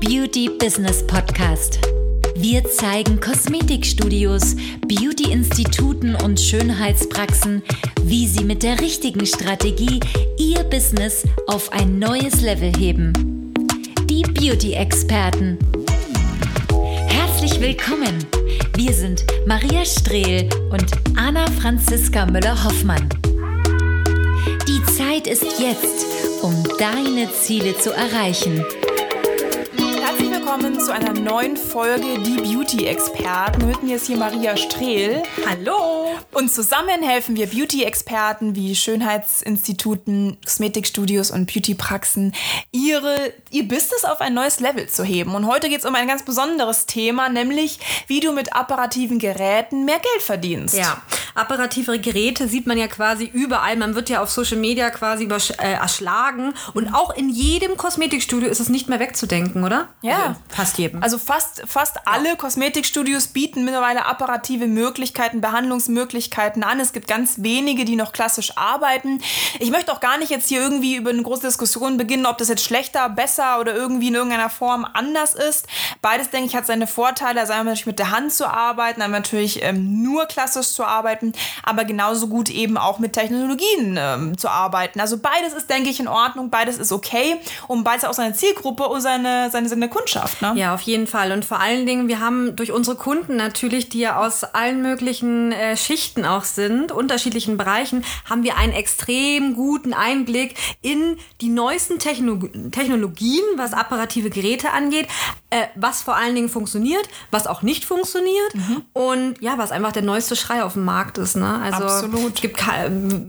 Beauty Business Podcast. Wir zeigen Kosmetikstudios, Beauty-Instituten und Schönheitspraxen, wie sie mit der richtigen Strategie ihr Business auf ein neues Level heben. Die Beauty-Experten. Herzlich willkommen. Wir sind Maria Strehl und Anna Franziska Müller-Hoffmann. Die Zeit ist jetzt, um deine Ziele zu erreichen. Willkommen zu einer neuen Folge Die Beauty-Experten. Mit mir ist hier Maria Strehl. Hallo! Und zusammen helfen wir Beauty-Experten wie Schönheitsinstituten, Kosmetikstudios und Beautypraxen, ihre, ihr Business auf ein neues Level zu heben. Und heute geht es um ein ganz besonderes Thema, nämlich wie du mit apparativen Geräten mehr Geld verdienst. Ja, apparative Geräte sieht man ja quasi überall. Man wird ja auf Social Media quasi übersch- äh, erschlagen. Und auch in jedem Kosmetikstudio ist es nicht mehr wegzudenken, oder? Ja. Also fast jedem. Also fast, fast alle Kosmetikstudios bieten mittlerweile apparative Möglichkeiten, Behandlungsmöglichkeiten an. Es gibt ganz wenige, die noch klassisch arbeiten. Ich möchte auch gar nicht jetzt hier irgendwie über eine große Diskussion beginnen, ob das jetzt schlechter, besser oder irgendwie in irgendeiner Form anders ist. Beides, denke ich, hat seine Vorteile. Also einmal natürlich mit der Hand zu arbeiten, einmal natürlich ähm, nur klassisch zu arbeiten, aber genauso gut eben auch mit Technologien ähm, zu arbeiten. Also beides ist, denke ich, in Ordnung, beides ist okay und beides auch seine Zielgruppe und seine, seine, seine Kundschaft. Ne? Ja, auf jeden Fall. Und vor allen Dingen, wir haben durch unsere Kunden natürlich, die ja aus allen möglichen äh, Schichten auch sind, unterschiedlichen Bereichen, haben wir einen extrem guten Einblick in die neuesten Techno Technologien, was apparative Geräte angeht, äh, was vor allen Dingen funktioniert, was auch nicht funktioniert und ja, was einfach der neueste Schrei auf dem Markt ist. Ne? Also Absolut. es gibt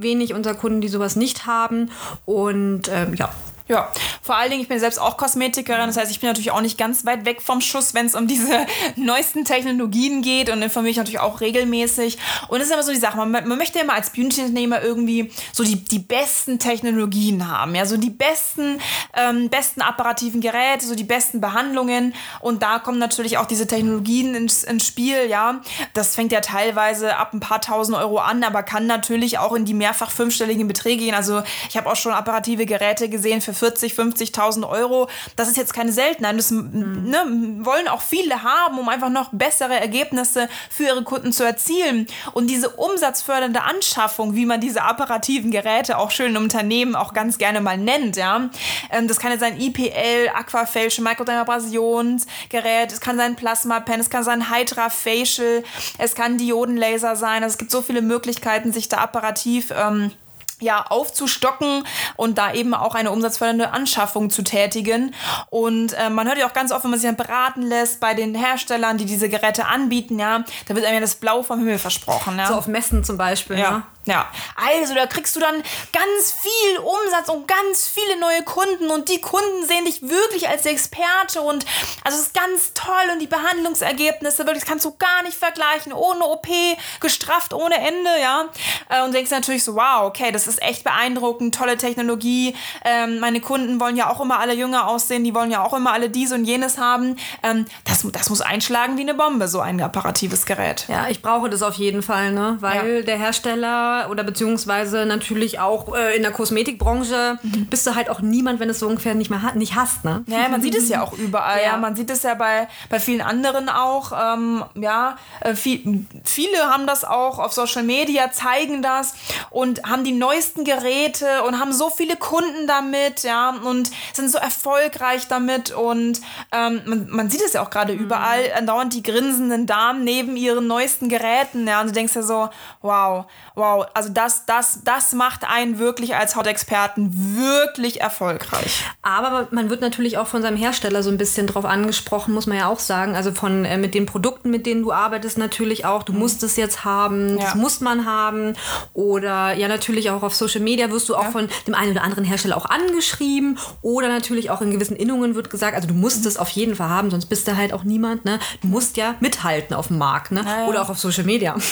wenig unserer Kunden, die sowas nicht haben und ähm, ja. Ja, vor allen Dingen, ich bin selbst auch Kosmetikerin, das heißt, ich bin natürlich auch nicht ganz weit weg vom Schuss, wenn es um diese neuesten Technologien geht und informiere mich natürlich auch regelmäßig. Und das ist immer so die Sache, man, man möchte immer als Beauty-Unternehmer irgendwie so die, die besten Technologien haben, ja, so die besten, ähm, besten apparativen Geräte, so die besten Behandlungen und da kommen natürlich auch diese Technologien ins, ins Spiel, ja. Das fängt ja teilweise ab ein paar tausend Euro an, aber kann natürlich auch in die mehrfach fünfstelligen Beträge gehen. Also ich habe auch schon apparative Geräte gesehen für 40, 50.000 Euro. Das ist jetzt keine Seltenheit. Das ne, wollen auch viele haben, um einfach noch bessere Ergebnisse für ihre Kunden zu erzielen. Und diese umsatzfördernde Anschaffung, wie man diese apparativen Geräte auch schön in Unternehmen auch ganz gerne mal nennt, ja. Ähm, das kann jetzt sein IPL, Aquafacial, Microdermabrasionsgerät, es kann sein Plasma Pen, es kann sein Hydra Facial, es kann Diodenlaser sein. Also es gibt so viele Möglichkeiten, sich da apparativ ähm, ja, aufzustocken und da eben auch eine umsatzfördernde Anschaffung zu tätigen. Und äh, man hört ja auch ganz oft, wenn man sich dann beraten lässt bei den Herstellern, die diese Geräte anbieten, ja, da wird einem ja das Blau vom Himmel versprochen. Ja. So auf Messen zum Beispiel. Ja. Ne? Ja, also da kriegst du dann ganz viel Umsatz und ganz viele neue Kunden und die Kunden sehen dich wirklich als Experte und also es ist ganz toll und die Behandlungsergebnisse, wirklich, das kannst du gar nicht vergleichen, ohne OP, gestrafft ohne Ende, ja. Äh, Und denkst natürlich so, wow, okay, das ist echt beeindruckend, tolle Technologie. Ähm, meine Kunden wollen ja auch immer alle jünger aussehen, die wollen ja auch immer alle dies und jenes haben. Ähm, das, das muss einschlagen wie eine Bombe, so ein apparatives Gerät. Ja, ich brauche das auf jeden Fall, ne? Weil Ja. der Hersteller oder beziehungsweise natürlich auch äh, in der Kosmetikbranche bist du halt auch niemand, wenn du es so ungefähr nicht mehr ha nicht hast, ne? Ja, man sieht es ja auch überall. Ja. Ja. Man sieht es ja bei, bei vielen anderen auch. Ähm, ja, äh, viel, viele haben das auch auf Social Media, zeigen das und haben die neuesten Geräte und haben so viele Kunden damit, ja, und sind so erfolgreich damit. Und ähm, man, man sieht es ja auch gerade überall, andauernd die grinsenden Damen neben ihren neuesten Geräten, ja, und du denkst ja so, wow, wow, also das, das, das macht einen wirklich als Hautexperten wirklich erfolgreich. Aber man wird natürlich auch von seinem Hersteller so ein bisschen drauf angesprochen, muss man ja auch sagen. Also von äh, mit den Produkten, mit denen du arbeitest, natürlich auch. Du musst es jetzt haben, das Ja. muss man haben. Oder ja, natürlich auch auf Social Media wirst du auch von dem einen oder anderen Hersteller auch angeschrieben. Oder natürlich auch in gewissen Innungen wird gesagt, also du musst es auf jeden Fall haben, sonst bist du halt auch niemand. Ne? Du musst ja mithalten auf dem Markt ne? ja. oder auch auf Social Media.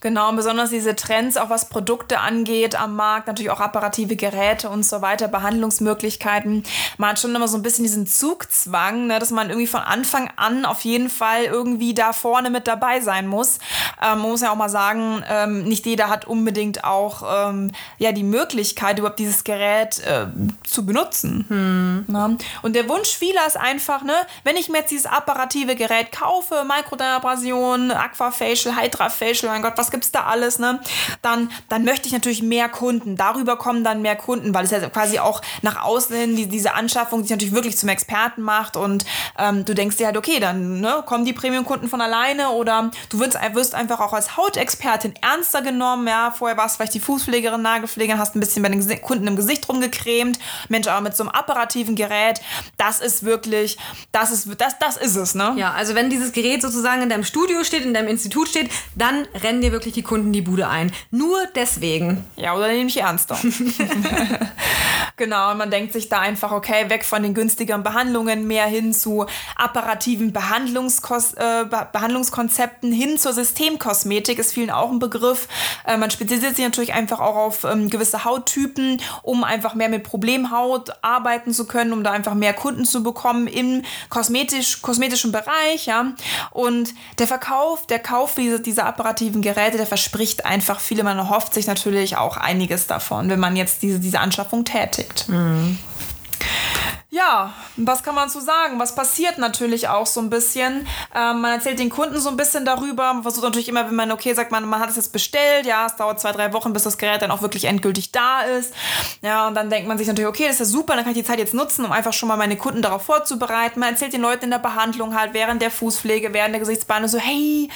Genau, und besonders diese Trends auch was Produkte angeht am Markt, natürlich auch apparative Geräte und so weiter, Behandlungsmöglichkeiten. Man hat schon immer so ein bisschen diesen Zugzwang, ne, dass man irgendwie von Anfang an auf jeden Fall irgendwie da vorne mit dabei sein muss. Ähm, man muss ja auch mal sagen, ähm, nicht jeder hat unbedingt auch ähm, ja, die Möglichkeit, überhaupt dieses Gerät äh, zu benutzen. Hm. Ne? Und der Wunsch vieler ist einfach, ne, wenn ich mir jetzt dieses apparative Gerät kaufe, Mikrodermabrasion, Aquafacial, Hydrafacial, mein Gott, was gibt's da alles, ne? Dann, dann möchte ich natürlich mehr Kunden. Darüber kommen dann mehr Kunden, weil es ja quasi auch nach außen hin die, diese Anschaffung sich natürlich wirklich zum Experten macht und ähm, du denkst dir halt, okay, dann ne, kommen die Premium-Kunden von alleine oder du wirst, wirst einfach auch als Hautexpertin ernster genommen. Ja, vorher warst du vielleicht die Fußpflegerin, Nagelpflegerin, hast ein bisschen bei den Kunden im Gesicht rumgecremt. Mensch, aber mit so einem apparativen Gerät, das ist wirklich, das ist, das, das ist es, ne? Ja, also wenn dieses Gerät sozusagen in deinem Studio steht, in deinem Institut steht, dann rennen dir wirklich die Kunden die Bude ein. Nur deswegen. Ja, oder nehme ich ernster. genau, und man denkt sich da einfach, okay, weg von den günstigeren Behandlungen, mehr hin zu apparativen Behandlungskos äh, Behandlungskonzepten, hin zur Systemkosmetik ist vielen auch ein Begriff. Äh, man spezialisiert sich natürlich einfach auch auf ähm, gewisse Hauttypen, um einfach mehr mit Problemhaut arbeiten zu können, um da einfach mehr Kunden zu bekommen im kosmetisch, kosmetischen Bereich. Ja? Und der Verkauf, der Kauf dieser, dieser apparativen Geräte, der verspricht einfach viele. Man erhofft sich natürlich auch einiges davon, wenn man jetzt diese, diese Anschaffung tätigt. Mhm. Ja, was kann man so sagen? Was passiert natürlich auch so ein bisschen? Ähm, man erzählt den Kunden so ein bisschen darüber. Man versucht natürlich immer, wenn man, okay, sagt man, man hat es jetzt bestellt, ja, es dauert zwei, drei Wochen, bis das Gerät dann auch wirklich endgültig da ist. Ja, und dann denkt man sich natürlich, okay, das ist ja super, dann kann ich die Zeit jetzt nutzen, um einfach schon mal meine Kunden darauf vorzubereiten. Man erzählt den Leuten in der Behandlung halt während der Fußpflege, während der Gesichtsbehandlung so, hey,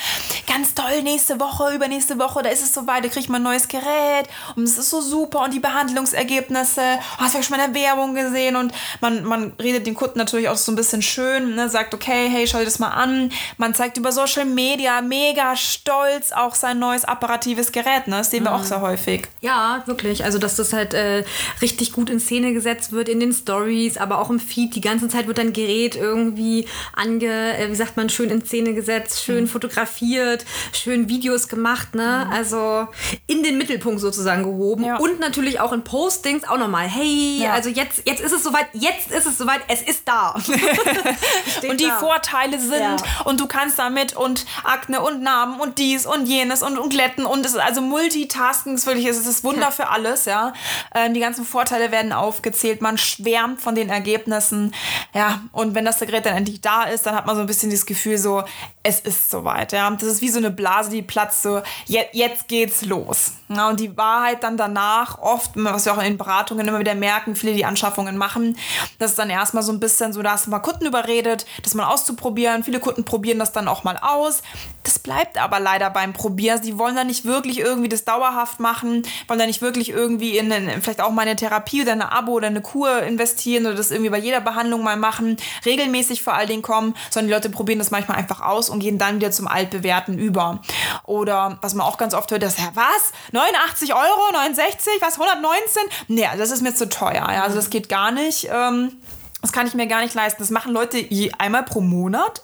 ganz toll, nächste Woche, übernächste Woche, da ist es soweit, da kriegt man ein neues Gerät und es ist so super und die Behandlungsergebnisse, oh, hast du ja schon mal in der Werbung gesehen und man, man redet den Kunden natürlich auch so ein bisschen schön, ne, sagt, okay, hey, schau dir das mal an. Man zeigt über Social Media mega stolz auch sein neues apparatives Gerät, ne? Das sehen wir mhm. auch sehr häufig. Ja, wirklich. Also, dass das halt äh, richtig gut in Szene gesetzt wird in den Stories, aber auch im Feed. Die ganze Zeit wird dein Gerät irgendwie ange, äh, wie sagt man, schön in Szene gesetzt, schön mhm. fotografiert, schön Videos gemacht, ne? Mhm. Also in den Mittelpunkt sozusagen gehoben. Ja. Und natürlich auch in Postings auch nochmal, hey, ja. also jetzt, jetzt ist es soweit, jetzt ist es soweit, es ist da. und die da. Vorteile sind ja. und du kannst damit und Akne und Namen und dies und jenes und, und Glätten und es ist also Multitasking ist wirklich, es ist das Wunder für alles, ja. Ähm, die ganzen Vorteile werden aufgezählt, man schwärmt von den Ergebnissen, ja. Und wenn das Gerät dann endlich da ist, dann hat man so ein bisschen das Gefühl so, es ist soweit, ja. Das ist wie so eine Blase, die platzt so, jetzt, jetzt geht's los. Ja, und die Wahrheit dann danach, oft, was wir auch in Beratungen immer wieder merken, viele, die Anschaffungen machen, dass es dann erstmal so ein bisschen so, da hast du mal Kunden überredet, das mal auszuprobieren. Viele Kunden probieren das dann auch mal aus. Das bleibt aber leider beim Probieren. Sie wollen da nicht wirklich irgendwie das dauerhaft machen, wollen da nicht wirklich irgendwie in, in vielleicht auch mal eine Therapie oder eine Abo oder eine Kur investieren oder das irgendwie bei jeder Behandlung mal machen, regelmäßig vor allen Dingen kommen, sondern die Leute probieren das manchmal einfach aus und gehen dann wieder zum Altbewerten über. Oder was man auch ganz oft hört, ja, was? 89 Euro, 69, was, 119? Nee, das ist mir zu teuer. Also das geht gar nicht. Ähm, das kann ich mir gar nicht leisten. Das machen Leute je einmal pro Monat.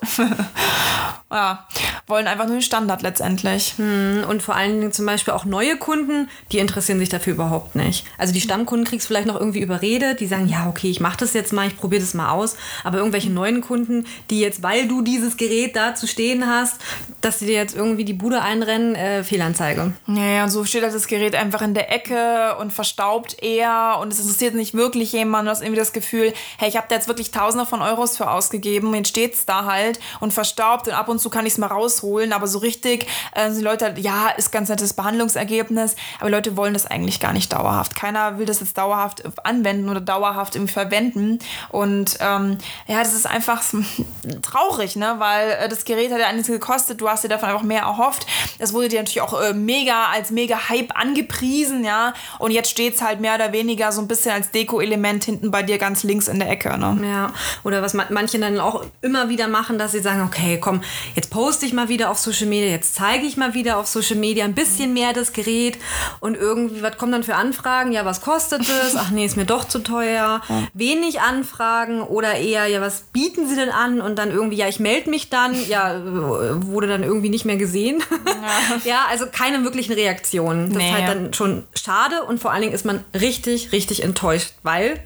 ja, wollen einfach nur den Standard letztendlich. Hm, und vor allen Dingen zum Beispiel auch neue Kunden, die interessieren sich dafür überhaupt nicht. Also die Stammkunden kriegst du vielleicht noch irgendwie überredet, die sagen, ja, okay, ich mache das jetzt mal, ich probiere das mal aus. Aber irgendwelche neuen Kunden, die jetzt, weil du dieses Gerät da zu stehen hast, dass sie dir jetzt irgendwie die Bude einrennen, äh, Fehlanzeige. Ja, ja, und so steht halt das Gerät einfach in der Ecke und verstaubt eher und es interessiert nicht wirklich jemand. Du hast irgendwie das Gefühl, hey, ich habe da jetzt wirklich Tausende von Euros für ausgegeben. Jetzt steht es da halt und verstaubt und ab und zu kann ich es mal rausholen. Aber so richtig äh, die Leute, ja, ist ganz nettes Behandlungsergebnis, aber Leute wollen das eigentlich gar nicht dauerhaft. Keiner will das jetzt dauerhaft anwenden oder dauerhaft im verwenden. Und ähm, ja, das ist einfach traurig, ne? Weil äh, das Gerät hat ja einiges gekostet, du hast dir davon einfach mehr erhofft. Das wurde dir natürlich auch äh, mega als mega Hype angepriesen, ja. Und jetzt steht es halt mehr oder weniger so ein bisschen als Deko-Element hinten bei dir ganz links in der Ecke. Ne? Ja, oder was manche dann auch immer wieder machen, dass sie sagen, okay, komm, jetzt poste ich mal wieder auf Social Media, jetzt zeige ich mal wieder auf Social Media ein bisschen mehr das Gerät und irgendwie, was kommt dann für Anfragen? Ja, was kostet es? Ach nee, ist mir doch zu teuer. Wenig Anfragen oder eher, ja, was bieten sie denn an? Und dann irgendwie, ja, ich melde mich dann, ja, wurde dann irgendwie nicht mehr gesehen. Ja, ja also keine wirklichen Reaktionen. Das nee, ist halt dann schon schade und vor allen Dingen ist man richtig, richtig enttäuscht, weil.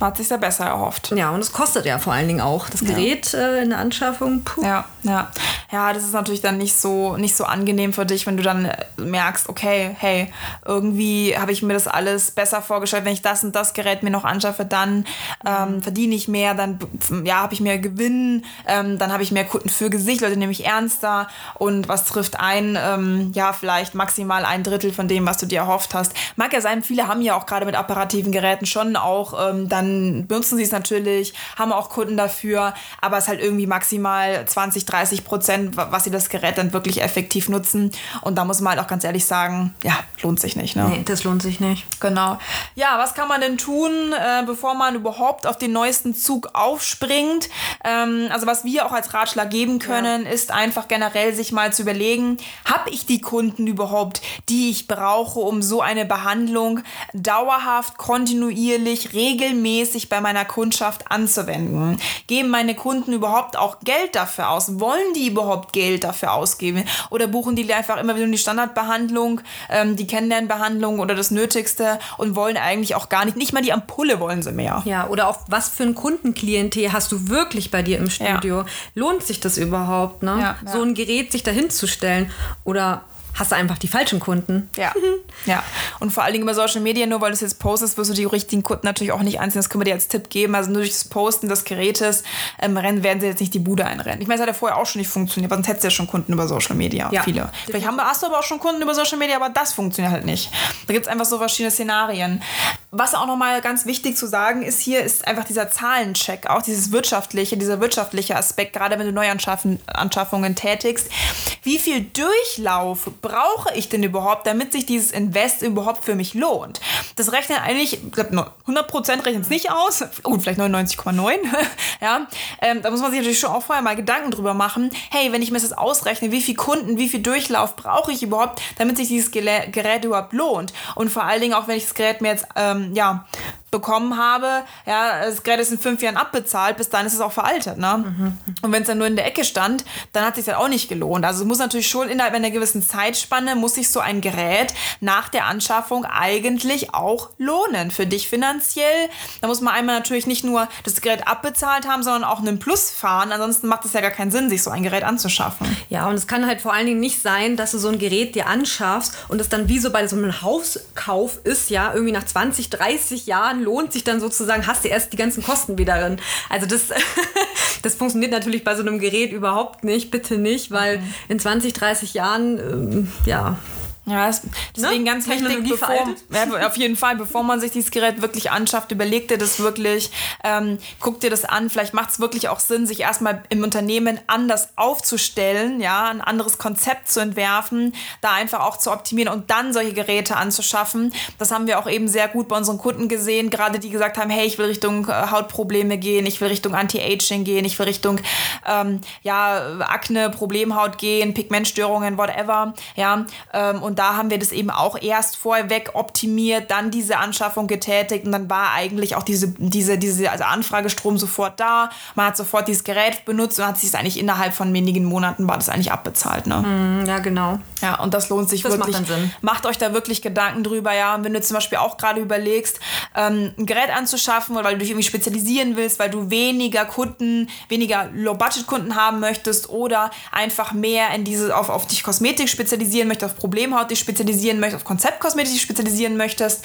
Hat sich ja besser erhofft. Ja, und es kostet ja vor allen Dingen auch das Gerät ja. äh, in der Anschaffung. Puh. Ja, ja. Ja, das ist natürlich dann nicht so, nicht so angenehm für dich, wenn du dann merkst, okay, hey, irgendwie habe ich mir das alles besser vorgestellt. Wenn ich das und das Gerät mir noch anschaffe, dann ähm, verdiene ich mehr, dann ja, habe ich mehr Gewinn, ähm, dann habe ich mehr Kunden für Gesicht, Leute nehme ich ernster und was trifft ein, ähm, ja, vielleicht maximal ein Drittel von dem, was du dir erhofft hast. Mag ja sein, viele haben ja auch gerade mit apparativen Geräten schon auch ähm, dann dann benutzen sie es natürlich, haben auch Kunden dafür, aber es ist halt irgendwie maximal 20, 30 Prozent, was sie das Gerät dann wirklich effektiv nutzen. Und da muss man halt auch ganz ehrlich sagen, ja, lohnt sich nicht. Ne? Nee, das lohnt sich nicht. Genau. Ja, was kann man denn tun, äh, bevor man überhaupt auf den neuesten Zug aufspringt? Ähm, also was wir auch als Ratschlag geben können, ja. ist einfach generell sich mal zu überlegen, habe ich die Kunden überhaupt, die ich brauche, um so eine Behandlung dauerhaft, kontinuierlich, regelmäßig regelmäßig bei meiner Kundschaft anzuwenden? Geben meine Kunden überhaupt auch Geld dafür aus? Wollen die überhaupt Geld dafür ausgeben? Oder buchen die einfach immer wieder die Standardbehandlung, ähm, die Kennenlernbehandlung oder das Nötigste und wollen eigentlich auch gar nicht, nicht mal die Ampulle wollen sie mehr. Ja, oder auch was für ein Kundenklientel hast du wirklich bei dir im Studio? Ja. Lohnt sich das überhaupt, ne? Ja, ja. So ein Gerät sich dahin zu stellen oder hast du einfach die falschen Kunden. Ja. ja. Und vor allen Dingen über Social Media, nur weil du es jetzt postest, wirst du die richtigen Kunden natürlich auch nicht einzeln. Das können wir dir als Tipp geben. Also nur durch das Posten des Gerätes ähm, rennen, werden sie jetzt nicht die Bude einrennen. Ich meine, es hat ja vorher auch schon nicht funktioniert, sonst hättest du ja schon Kunden über Social Media. Ja. Viele. Vielleicht haben, hast du aber auch schon Kunden über Social Media, aber das funktioniert halt nicht. Da gibt es einfach so verschiedene Szenarien. Was auch nochmal ganz wichtig zu sagen ist hier, ist einfach dieser Zahlencheck, auch dieses wirtschaftliche, dieser wirtschaftliche Aspekt, gerade wenn du Neuanschaffungen tätigst. Wie viel Durchlauf brauche ich denn überhaupt, damit sich dieses Invest überhaupt für mich lohnt? Das rechnet eigentlich, ich glaube, 100% rechnet es nicht aus. Gut, vielleicht 99,9. ja, ähm, da muss man sich natürlich schon auch vorher mal Gedanken drüber machen. Hey, wenn ich mir das ausrechne, wie viele Kunden, wie viel Durchlauf brauche ich überhaupt, damit sich dieses Gerät überhaupt lohnt? Und vor allen Dingen auch, wenn ich das Gerät mir jetzt, ähm, ja, bekommen habe, ja, das Gerät ist in fünf Jahren abbezahlt, bis dann ist es auch veraltet, ne? Mhm. Und wenn es dann nur in der Ecke stand, dann hat es sich halt auch nicht gelohnt. Also es muss natürlich schon innerhalb einer gewissen Zeitspanne, muss sich so ein Gerät nach der Anschaffung eigentlich auch lohnen für dich finanziell. Da muss man einmal natürlich nicht nur das Gerät abbezahlt haben, sondern auch einen Plus fahren. Ansonsten macht es ja gar keinen Sinn, sich so ein Gerät anzuschaffen. Ja, und es kann halt vor allen Dingen nicht sein, dass du so ein Gerät dir anschaffst und es dann wie so bei so einem Hauskauf ist, ja, irgendwie nach 20, 30 Jahren Jahren lohnt sich dann sozusagen, hast du erst die ganzen Kosten wieder drin. Also das, das funktioniert natürlich bei so einem Gerät überhaupt nicht, bitte nicht, weil mhm. in 20, 30 Jahren, ähm, ja, ja, deswegen ne? ganz wichtig, bevor, ja, auf jeden Fall, bevor man sich dieses Gerät wirklich anschafft, überleg dir das wirklich, ähm, guck dir das an. Vielleicht macht es wirklich auch Sinn, sich erstmal im Unternehmen anders aufzustellen, ja, ein anderes Konzept zu entwerfen, da einfach auch zu optimieren und dann solche Geräte anzuschaffen. Das haben wir auch eben sehr gut bei unseren Kunden gesehen, gerade die gesagt haben, hey, ich will Richtung äh, Hautprobleme gehen, ich will Richtung Anti-Aging gehen, ich will Richtung ähm, ja, Akne, Problemhaut gehen, Pigmentstörungen, whatever, ja, ähm, und da haben wir das eben auch erst vorweg optimiert, dann diese Anschaffung getätigt und dann war eigentlich auch diese, diese, diese also Anfragestrom sofort da. Man hat sofort dieses Gerät benutzt und hat sich es eigentlich innerhalb von wenigen Monaten war das eigentlich abbezahlt. Ne? Mm, ja, genau. Ja, und das lohnt sich das wirklich. Macht, macht euch da wirklich Gedanken drüber, ja. Und wenn du zum Beispiel auch gerade überlegst, ähm, ein Gerät anzuschaffen, weil du dich irgendwie spezialisieren willst, weil du weniger Kunden, weniger Low-Budget-Kunden haben möchtest oder einfach mehr in diese, auf, auf dich Kosmetik spezialisieren möchtest, auf Problemhaut dich spezialisieren möchtest, auf Konzeptkosmetik dich spezialisieren möchtest,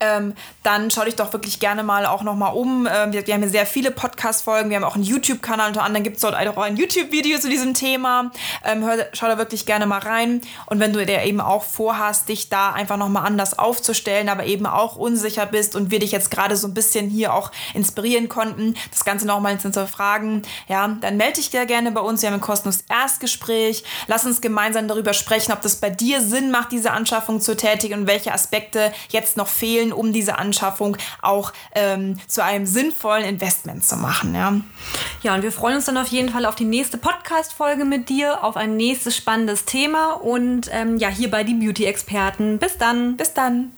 ähm, dann schau dich doch wirklich gerne mal auch nochmal um. Ähm, wir, wir, haben hier sehr viele Podcast-Folgen, wir haben auch einen YouTube-Kanal, unter anderem gibt es dort auch ein YouTube-Video zu diesem Thema. Ähm, hör, schau da wirklich gerne mal rein. Und wenn du dir eben auch vorhast, dich da einfach nochmal anders aufzustellen, aber eben auch unsicher bist und wir dich jetzt gerade so ein bisschen hier auch inspirieren konnten, das Ganze nochmal zu hinterfragen, ja, dann melde dich dir gerne bei uns. Wir haben ein kostenloses Erstgespräch. Lass uns gemeinsam darüber sprechen, ob das bei dir Sinn Sinn macht, diese Anschaffung zu tätigen und welche Aspekte jetzt noch fehlen, um diese Anschaffung auch ähm, zu einem sinnvollen Investment zu machen. Ja. ja, und wir freuen uns dann auf jeden Fall auf die nächste Podcast-Folge mit dir, auf ein nächstes spannendes Thema und ähm, ja, hierbei die Beauty-Experten. Bis dann. Bis dann.